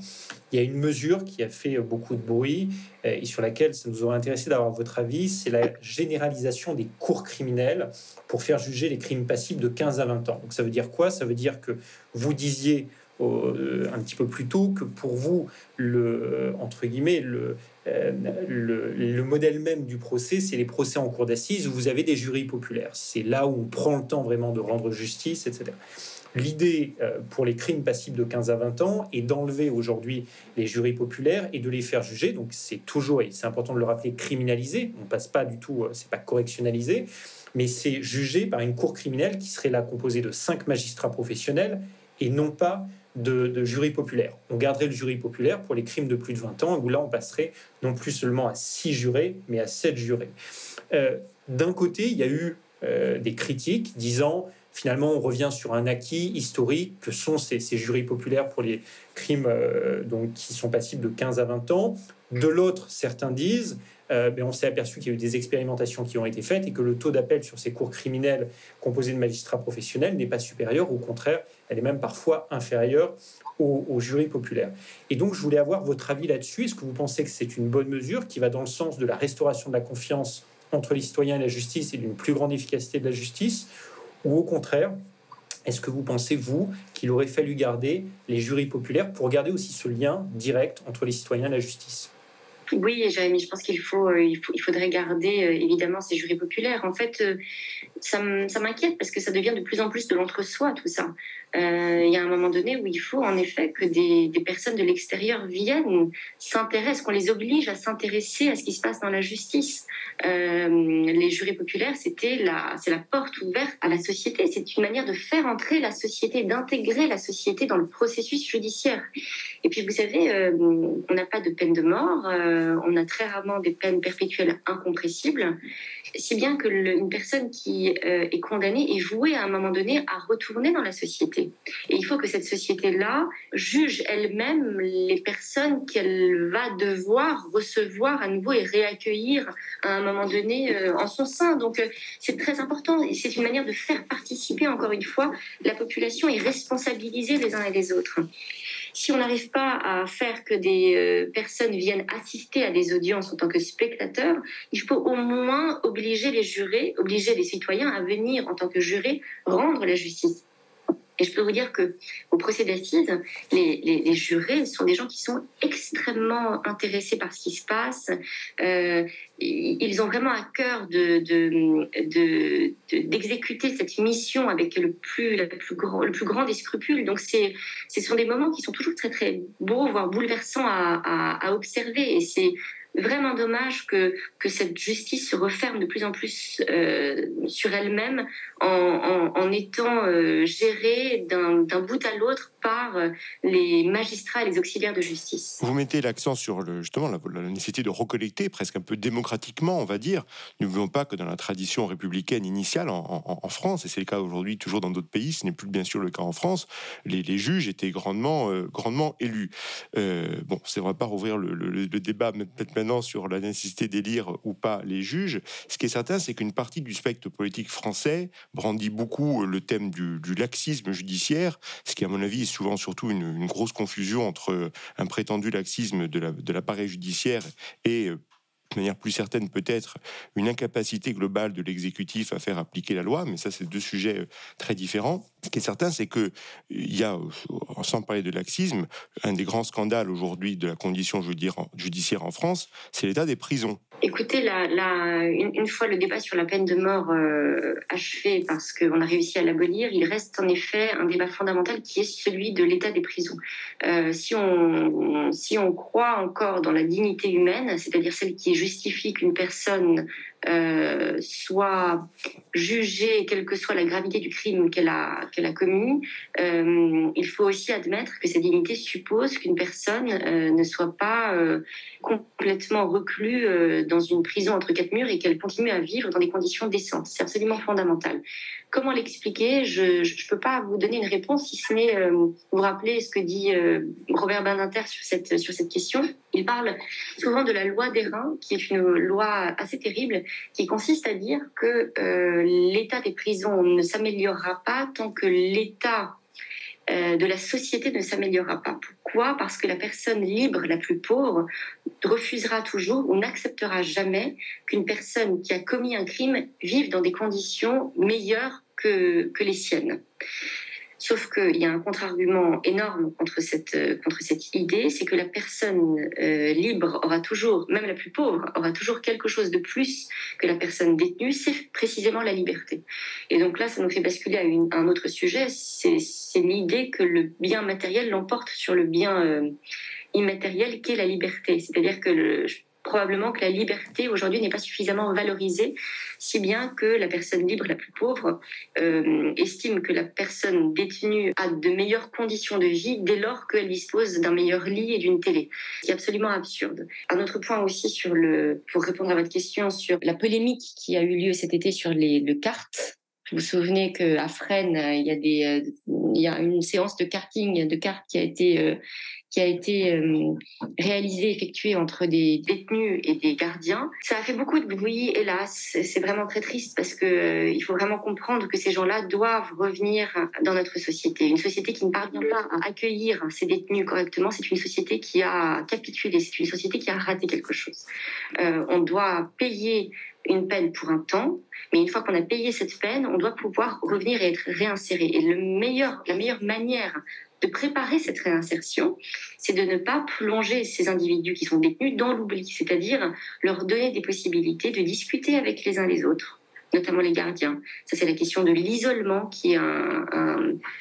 il y a une mesure qui a fait beaucoup de bruit euh, et sur laquelle ça nous aurait intéressé d'avoir votre avis, c'est la généralisation des cours criminels pour faire juger les crimes passibles de 15 à 20 ans. Donc ça veut dire quoi? Ça veut dire que vous disiez euh, un petit peu plus tôt que pour vous, le, entre guillemets, le, euh, le, le, modèle même du procès, c'est les procès en cour d'assises où vous avez des jurys populaires. C'est là où on prend le temps vraiment de rendre justice, etc. L'idée euh, pour les crimes passibles de 15 à 20 ans est d'enlever aujourd'hui les jurys populaires et de les faire juger. Donc c'est toujours, et c'est important de le rappeler, criminalisé. On passe pas du tout, euh, c'est pas correctionnalisé, mais c'est jugé par une cour criminelle qui serait là composée de cinq magistrats professionnels et non pas de, de jury populaire. On garderait le jury populaire pour les crimes de plus de 20 ans, où là on passerait non plus seulement à 6 jurés, mais à 7 jurés. Euh, d'un côté, il y a eu des critiques disant finalement, on revient sur un acquis historique que sont ces, jurys populaires pour les crimes euh, donc, qui sont passibles de 15 à 20 ans. De l'autre, certains disent, euh, ben, on s'est aperçu qu'il y a eu des expérimentations qui ont été faites et que le taux d'appel sur ces cours criminels composés de magistrats professionnels n'est pas supérieur, au contraire, elle est même parfois inférieure aux, aux jurys populaires. Et donc, je voulais avoir votre avis là-dessus. Est-ce que vous pensez que c'est une bonne mesure qui va dans le sens de la restauration de la confiance entre les citoyens et la justice et d'une plus grande efficacité de la justice ou au contraire, est-ce que vous pensez, vous, qu'il aurait fallu garder les jurys populaires pour garder aussi ce lien direct entre les citoyens et la justice? Oui, Jérémy, je pense qu'il faut, euh, faudrait garder euh, évidemment ces jurys populaires. En fait, euh, ça m'inquiète parce que ça devient de plus en plus de l'entre-soi, tout ça. Euh, il y a un moment donné où il faut en effet que des, personnes de l'extérieur viennent, s'intéressent, qu'on les oblige à s'intéresser à ce qui se passe dans la justice. Euh, les jurés populaires, c'était la, c'est la porte ouverte à la société. C'est une manière de faire entrer la société, d'intégrer la société dans le processus judiciaire. Et puis vous savez, euh, on n'a pas de peine de mort, on a très rarement des peines perpétuelles incompressibles, si bien que personne qui euh, est condamnée est vouée à un moment donné à retourner dans la société. Et il faut que cette société-là juge elle-même les personnes qu'elle va devoir recevoir à nouveau et réaccueillir à un moment donné euh, en son sein. Donc euh, c'est très important et c'est une manière de faire participer encore une fois la population et responsabiliser les uns et les autres. Si on n'arrive pas à faire que des euh, personnes viennent assister à des audiences en tant que spectateurs, il faut au moins obliger les jurés, obliger les citoyens à venir en tant que jurés rendre la justice. Et je peux vous dire que au procès d'assises, les, jurés sont des gens qui sont extrêmement intéressés par ce qui se passe. Euh, ils ont vraiment à cœur de, de, d'exécuter de, cette mission avec le plus, grand, des scrupules. Donc, ce sont des moments qui sont toujours très, très beaux, voire bouleversants à, observer. Vraiment dommage que, que cette justice se referme de plus en plus euh, sur elle-même en, en, étant euh, gérée d'un bout à l'autre par euh, les magistrats et les auxiliaires de justice. Vous mettez l'accent sur le, justement la, nécessité de recollecter presque un peu démocratiquement, on va dire. N'oublions pas que dans la tradition républicaine initiale en, France, et c'est le cas aujourd'hui toujours dans d'autres pays, ce n'est plus bien sûr le cas en France, les, juges étaient grandement, euh, grandement élus. Euh, bon, c'est on va pas rouvrir le, le, débat maintenant sur la nécessité d'élire ou pas les juges. Ce qui est certain, c'est qu'une partie du spectre politique français brandit beaucoup le thème du, du laxisme judiciaire, ce qui à mon avis souvent surtout une, grosse confusion entre un prétendu laxisme de l'appareil la, judiciaire et euh, de manière plus certaine peut-être une incapacité globale de l'exécutif à faire appliquer la loi, mais ça c'est deux sujets euh, très différents. Ce qui est certain, c'est que il y a, euh, sans parler de laxisme, un des grands scandales aujourd'hui de la condition judiciaire en France, c'est l'état des prisons. Écoutez, la, une, fois le débat sur la peine de mort euh, achevé parce qu'on a réussi à l'abolir, il reste en effet un débat fondamental qui est celui de l'état des prisons. Euh, si, on, si on croit encore dans la dignité humaine, c'est-à-dire celle qui justifie qu'une personne euh, soit jugée, quelle que soit la gravité du crime qu'elle a, a commis, euh, il faut aussi admettre que cette dignité suppose qu'une personne euh, ne soit pas complètement reclue dans une prison entre quatre murs et qu'elle continue à vivre dans des conditions décentes. C'est absolument fondamental. Comment l'expliquer? Je ne peux pas vous donner une réponse si ce n'est vous rappeler ce que dit Robert Badinter sur cette, sur cette question. Il parle souvent de la loi des reins, qui est une loi assez terrible, qui consiste à dire que euh, l'état des prisons ne s'améliorera pas tant que l'état euh, de la société ne s'améliorera pas. Pourquoi? Parce que la personne libre, la plus pauvre, refusera toujours ou n'acceptera jamais qu'une personne qui a commis un crime vive dans des conditions meilleures que, que les siennes. Sauf qu'il y a un contre-argument énorme contre cette, euh, contre cette idée, c'est que la personne euh, libre aura toujours, même la plus pauvre, aura toujours quelque chose de plus que la personne détenue, c'est précisément la liberté. Et donc là, ça nous fait basculer à, un autre sujet, c'est l'idée que le bien matériel l'emporte sur le bien euh, immatériel qu'est la liberté. C'est-à-dire que le, probablement que la liberté aujourd'hui n'est pas suffisamment valorisée, si bien que la personne libre la plus pauvre euh, estime que la personne détenue a de meilleures conditions de vie dès lors qu'elle dispose d'un meilleur lit et d'une télé. C'est absolument absurde. Un autre point aussi sur le, pour répondre à votre question sur la polémique qui a eu lieu cet été sur les, le cartes. Vous vous souvenez qu'à Fresnes, il y a des, il y a une séance de karting, de cartes qui a été euh, qui a été euh, réalisé, effectué entre des détenus et des gardiens. Ça a fait beaucoup de bruit, hélas. C'est vraiment très triste parce que euh, il faut vraiment comprendre que ces gens-là doivent revenir dans notre société. Une société qui ne parvient pas à accueillir ces détenus correctement, c'est une société qui a capitulé, c'est une société qui a raté quelque chose. Euh, on doit payer une peine pour un temps, mais une fois qu'on a payé cette peine, on doit pouvoir revenir et être réinséré. Et la meilleure manière de préparer cette réinsertion, c'est de ne pas plonger ces individus qui sont détenus dans l'oubli, c'est-à-dire leur donner des possibilités de discuter avec les uns les autres, notamment les gardiens. Ça, c'est la question de l'isolement, qui est un,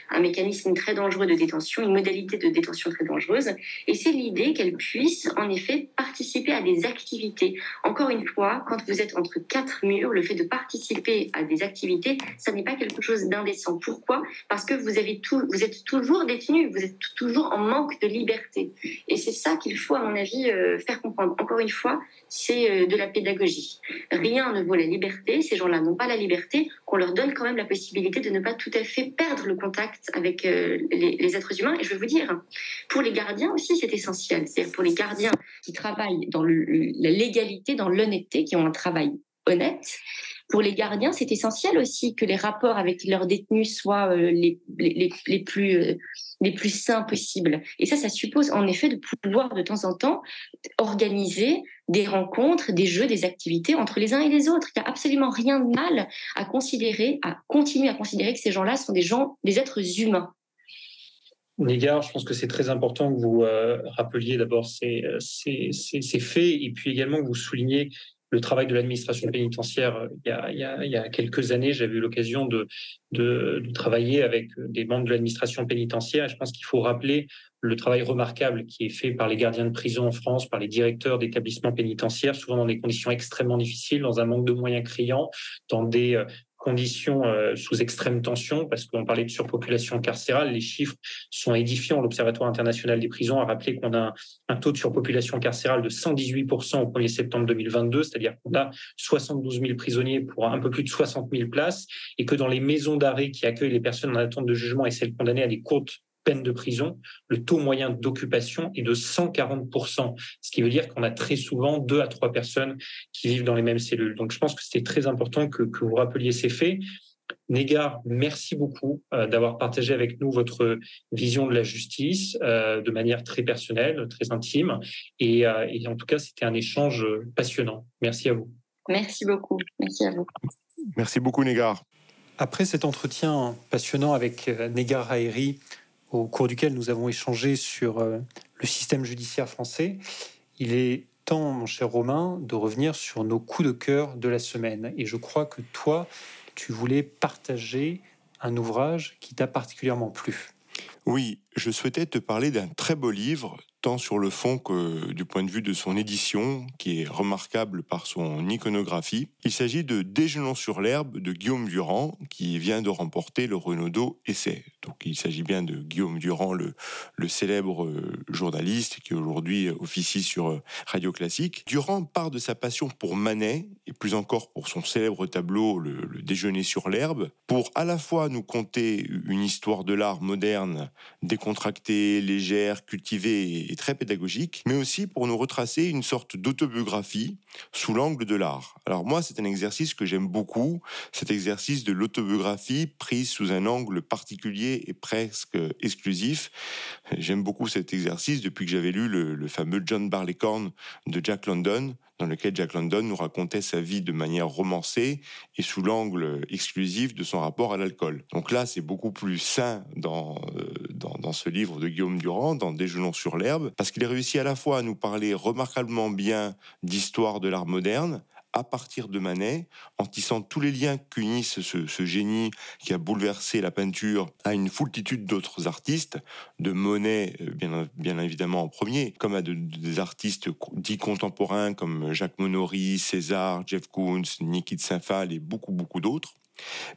un, mécanisme très dangereux de détention, une modalité de détention très dangereuse. Et c'est l'idée qu'elles puissent, en effet, participer à des activités. Encore une fois, quand vous êtes entre quatre murs, le fait de participer à des activités, ça n'est pas quelque chose d'indécent. Pourquoi? Parce que vous, avez tout, vous êtes toujours détenu, vous êtes toujours en manque de liberté. Et c'est ça qu'il faut, à mon avis, euh, faire comprendre. Encore une fois, c'est euh, de la pédagogie. Rien ne vaut la liberté. Ces gens-là n'ont pas la liberté, qu'on leur donne quand même la possibilité de ne pas tout à fait perdre le contact avec euh, les, êtres humains. Et je vais vous dire, pour les gardiens aussi, c'est essentiel. C'est-à-dire pour les gardiens qui travaillent dans la légalité, dans l'honnêteté, qui ont un travail honnête. Pour les gardiens, c'est essentiel aussi que les rapports avec leurs détenus soient euh, les, les, plus, euh, les plus sains possibles. Et ça, ça suppose en effet de pouvoir de temps en temps organiser des rencontres, des jeux, des activités entre les uns et les autres. Il n'y a absolument rien de mal à considérer, à continuer à considérer que ces gens-là sont des gens, des êtres humains. Négard, je pense que c'est très important que vous euh, rappeliez d'abord ces, ces, ces, faits et puis également que vous souligniez le travail de l'administration pénitentiaire. Euh, il y, a, quelques années, j'avais eu l'occasion de, travailler avec des membres de l'administration pénitentiaire. je pense qu'il faut rappeler le travail remarquable qui est fait par les gardiens de prison en France, par les directeurs d'établissements pénitentiaires, souvent dans des conditions extrêmement difficiles, dans un manque de moyens criants, dans des euh, conditions euh, sous extrême tension, parce qu'on parlait de surpopulation carcérale, les chiffres sont édifiants. L'Observatoire international des prisons a rappelé qu'on a un, taux de surpopulation carcérale de 118% au 1er septembre 2022, c'est-à-dire qu'on a 72 000 prisonniers pour un peu plus de 60 000 places, et que dans les maisons d'arrêt qui accueillent les personnes en attente de jugement et celles condamnées à des courtes peine de prison, le taux moyen d'occupation est de 140%, ce qui veut dire qu'on a très souvent deux à trois personnes qui vivent dans les mêmes cellules. Donc je pense que c'était très important que, vous rappeliez ces faits. Négar, merci beaucoup euh, d'avoir partagé avec nous votre vision de la justice euh, de manière très personnelle, très intime. Et, euh, et en tout cas, c'était un échange passionnant. Merci à vous. Merci beaucoup. Merci à vous. Merci beaucoup, Négar. Après cet entretien passionnant avec Négar Haeri, au cours duquel nous avons échangé sur euh, le système judiciaire français, il est temps, mon cher Romain, de revenir sur nos coups de cœur de la semaine. Et je crois que toi, tu voulais partager un ouvrage qui t'a particulièrement plu. Oui, je souhaitais te parler d'un très beau livre tant sur le fond que du point de vue de son édition, qui est remarquable par son iconographie. Il s'agit de Déjeunons sur l'herbe de Guillaume Durand, qui vient de remporter le Renaudot Essai. Donc il s'agit bien de Guillaume Durand, le, le célèbre euh, journaliste qui aujourd'hui officie sur euh, Radio Classique. Durand part de sa passion pour Manet, et plus encore pour son célèbre tableau Le, le Déjeuner sur l'herbe, pour à la fois nous conter une histoire de l'art moderne, décontractée, légère, cultivée très pédagogique, mais aussi pour nous retracer une sorte d'autobiographie sous l'angle de l'art. Alors moi, c'est un exercice que j'aime beaucoup, cet exercice de l'autobiographie prise sous un angle particulier et presque exclusif. J'aime beaucoup cet exercice depuis que j'avais lu le, fameux John Barleycorn de Jack London, dans lequel Jack London nous racontait sa vie de manière romancée et sous l'angle exclusif de son rapport à l'alcool. Donc là, c'est beaucoup plus sain dans, euh, dans, dans, ce livre de Guillaume Durand, dans Déjeunons sur l'herbe, parce qu'il a réussi à la fois à nous parler remarquablement bien d'histoire de l'art moderne, à partir de Manet, en tissant tous les liens qu'unissent ce, génie qui a bouleversé la peinture à une foultitude d'autres artistes, de Monet euh, bien, évidemment en premier, comme à des artistes dits contemporains comme Jacques Monory, César, Jeff Koons, Niki de Saint-Phal et beaucoup beaucoup d'autres.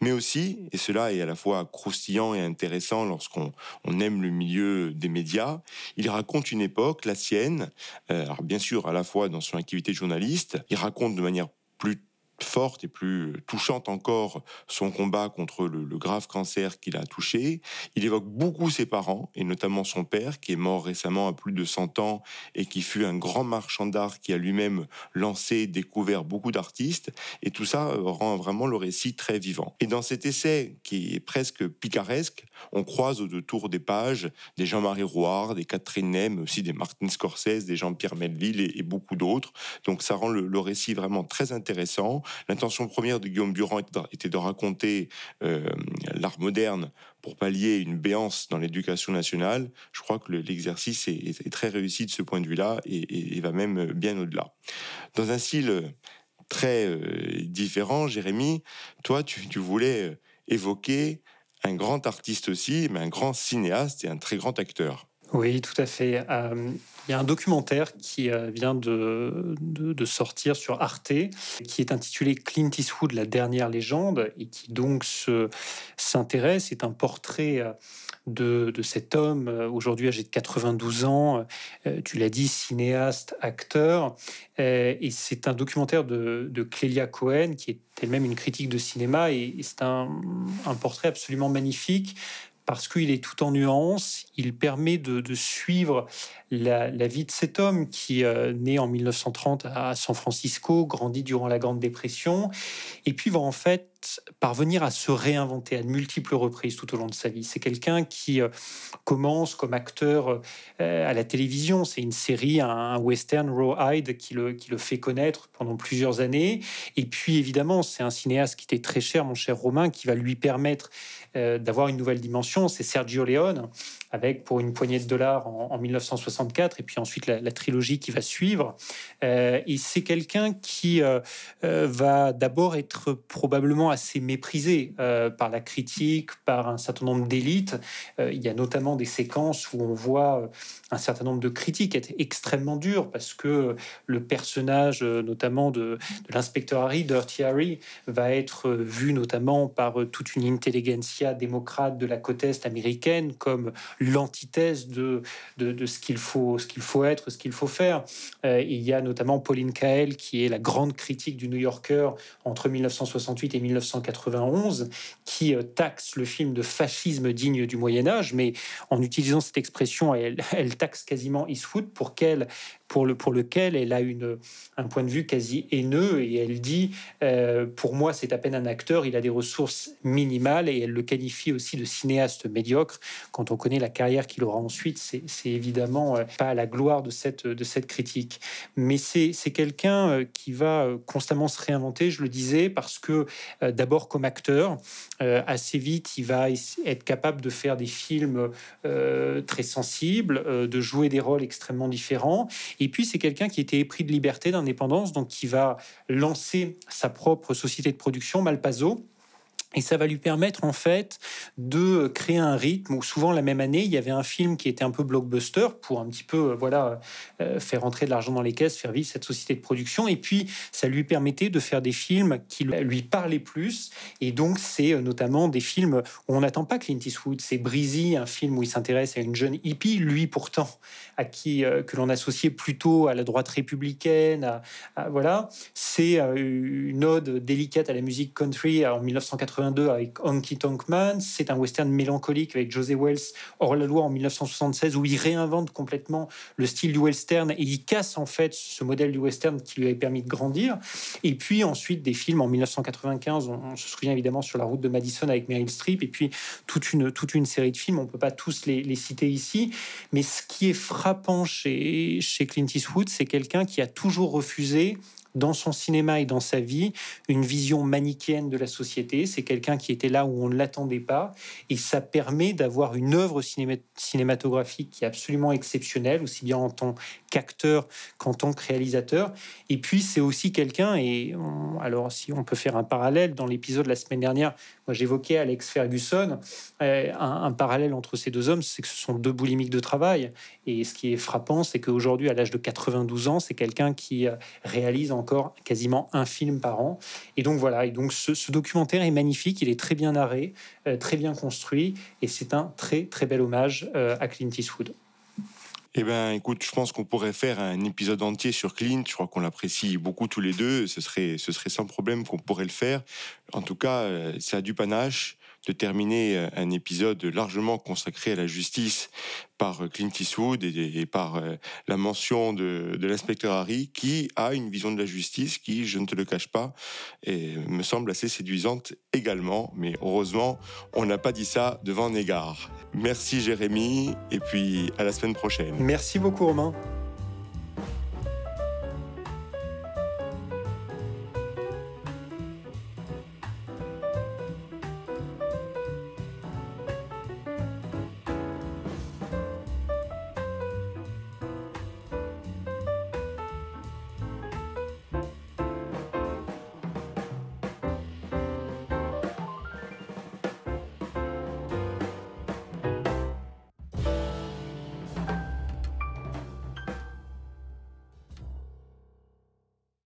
Mais aussi, et cela est à la fois croustillant et intéressant lorsqu'on aime le milieu des médias, il raconte une époque, la sienne, euh, bien sûr à la fois dans son activité de journaliste, il raconte de manière plus forte et plus touchante encore son combat contre le, grave cancer qu'il a touché. Il évoque beaucoup ses parents, et notamment son père, qui est mort récemment à plus de 100 ans et qui fut un grand marchand d'art qui a lui-même lancé, découvert beaucoup d'artistes. Et tout ça rend vraiment le récit très vivant. Et dans cet essai, qui est presque picaresque, on croise autour des pages des Jean-Marie Rouard, des Catherine Ney, mais aussi des Martin Scorsese, des Jean-Pierre Melville et, beaucoup d'autres. Donc ça rend le récit vraiment très intéressant. L'intention première de Guillaume Durand était de raconter euh, l'art moderne pour pallier une béance dans l'éducation nationale. Je crois que l'exercice est, très réussi de ce point de vue-là et, va même bien au-delà. Dans un style très euh, différents. Jérémy, toi, tu, voulais évoquer un grand artiste aussi, mais un grand cinéaste et un très grand acteur. Oui, tout à fait. Il y a un documentaire qui euh, vient de, sortir sur Arte, qui est intitulé Clint Eastwood, la dernière légende, et qui donc s'intéresse, c'est un portrait euh, de, cet homme, euh, aujourd'hui âgé de 92 ans, tu l'as dit, cinéaste, acteur, et c'est un documentaire de, Clélia Cohen, qui est elle-même une critique de cinéma, et c'est un portrait absolument magnifique parce qu'il est tout en nuances, il permet de, suivre la, vie de cet homme qui euh, naît en 1930 à San Francisco, grandit durant la Grande Dépression, et puis va en fait parvenir à se réinventer à de multiples reprises tout au long de sa vie. C'est quelqu'un qui euh, commence comme acteur euh, à la télévision. C'est une série, un, western, Rawhide, qui le, qui le fait connaître pendant plusieurs années. Et puis évidemment, c'est un cinéaste qui était très cher, mon cher Romain, qui va lui permettre euh, d'avoir une nouvelle dimension. C'est Sergio Leone, avec pour une poignée de dollars en, 1964, et puis ensuite la, trilogie qui va suivre. Et c'est quelqu'un qui va d'abord être probablement assez méprisé par la critique, par un certain nombre d'élites. il y a notamment des séquences où on voit un certain nombre de critiques être extrêmement dures, parce que le personnage, notamment de, l'inspecteur Harry, Dirty Harry, va être vu notamment par toute une intelligentsia démocrate de la côte est américaine comme l'antithèse de, ce qu'il faut, ce qu'il faut être, ce qu'il faut faire. Euh, il y a notamment Pauline Kael, qui est la grande critique du New Yorker entre 1968 et 1991, qui euh, taxe le film de fascisme digne du Moyen Âge, mais en utilisant cette expression, elle, taxe quasiment Eastwood pour lequel elle a un point de vue quasi haineux et elle dit euh, Pour moi, c'est à peine un acteur, il a des ressources minimales et elle le qualifie aussi de cinéaste médiocre. Quand on connaît la carrière qu'il aura ensuite, c'est évidemment euh, pas à la gloire de cette, critique. Mais c'est quelqu'un qui va constamment se réinventer, je le disais, parce que d'abord comme acteur, assez vite, il va être capable de faire des films très sensibles, de jouer des rôles extrêmement différents. Et puis, c'est quelqu'un qui était épris de liberté, d'indépendance, donc qui va lancer sa propre société de production, Malpaso, et ça va lui permettre en fait de créer un rythme où souvent la même année, il y avait un film qui était un peu blockbuster pour un petit peu euh, voilà euh, faire rentrer de l'argent dans les caisses, faire vivre cette société de production. Et puis ça lui permettait de faire des films qui lui parlaient plus. Et donc c'est euh, notamment des films où on n'attend pas Clint Eastwood. C'est Breezy, un film où il s'intéresse à une jeune hippie, lui pourtant à qui que l'on associait plutôt à la droite républicaine. voilà, c'est une ode délicate à la musique country en 1980 avec Honky Tonk Man. C'est un western mélancolique avec José Wells hors la loi en 1976 où il réinvente complètement le style du western et il casse en fait ce modèle du western qui lui avait permis de grandir. Et puis ensuite des films en 1995, on, se souvient évidemment sur la route de Madison avec Meryl Streep et puis toute une, toute une série de films. On peut pas tous les, citer ici, mais ce qui est frappant chez Clint Eastwood, c'est quelqu'un qui a toujours refusé dans son cinéma et dans sa vie une vision manichéenne de la société. C'est quelqu'un qui était là où on ne l'attendait pas. Et ça permet d'avoir une œuvre cinématographique qui est absolument exceptionnelle, aussi bien en tant qu'acteur qu'en tant que réalisateur. Et puis, c'est aussi quelqu'un, et alors si on peut faire un parallèle, dans l'épisode de la semaine dernière, moi j'évoquais Alex Ferguson, euh, un, parallèle entre ces deux hommes, c'est que ce sont deux boulimiques de travail. Et ce qui est frappant, c'est qu'aujourd'hui, à l'âge de 92 ans, c'est quelqu'un qui euh, réalise quasiment un film par an. Et donc voilà, et donc ce, documentaire est magnifique, il est très bien narré, euh, très bien construit, et c'est un très très bel hommage à Clint Eastwood. Eh bien, écoute, je pense qu'on pourrait faire un épisode entier sur Clint. Je crois qu'on l'apprécie beaucoup tous les deux. Ce serait, ce serait sans problème qu'on pourrait le faire. En tout cas, euh, ça a du panache de terminer euh, un épisode largement consacré à la justice par euh, Clint Eastwood et, par euh, la mention de, l'inspecteur Harry, qui a une vision de la justice qui, je ne te le cache pas, me semble assez séduisante également. Mais heureusement, on n'a pas dit ça devant Négard. Merci Jérémy, et puis à la semaine prochaine. Merci beaucoup Romain.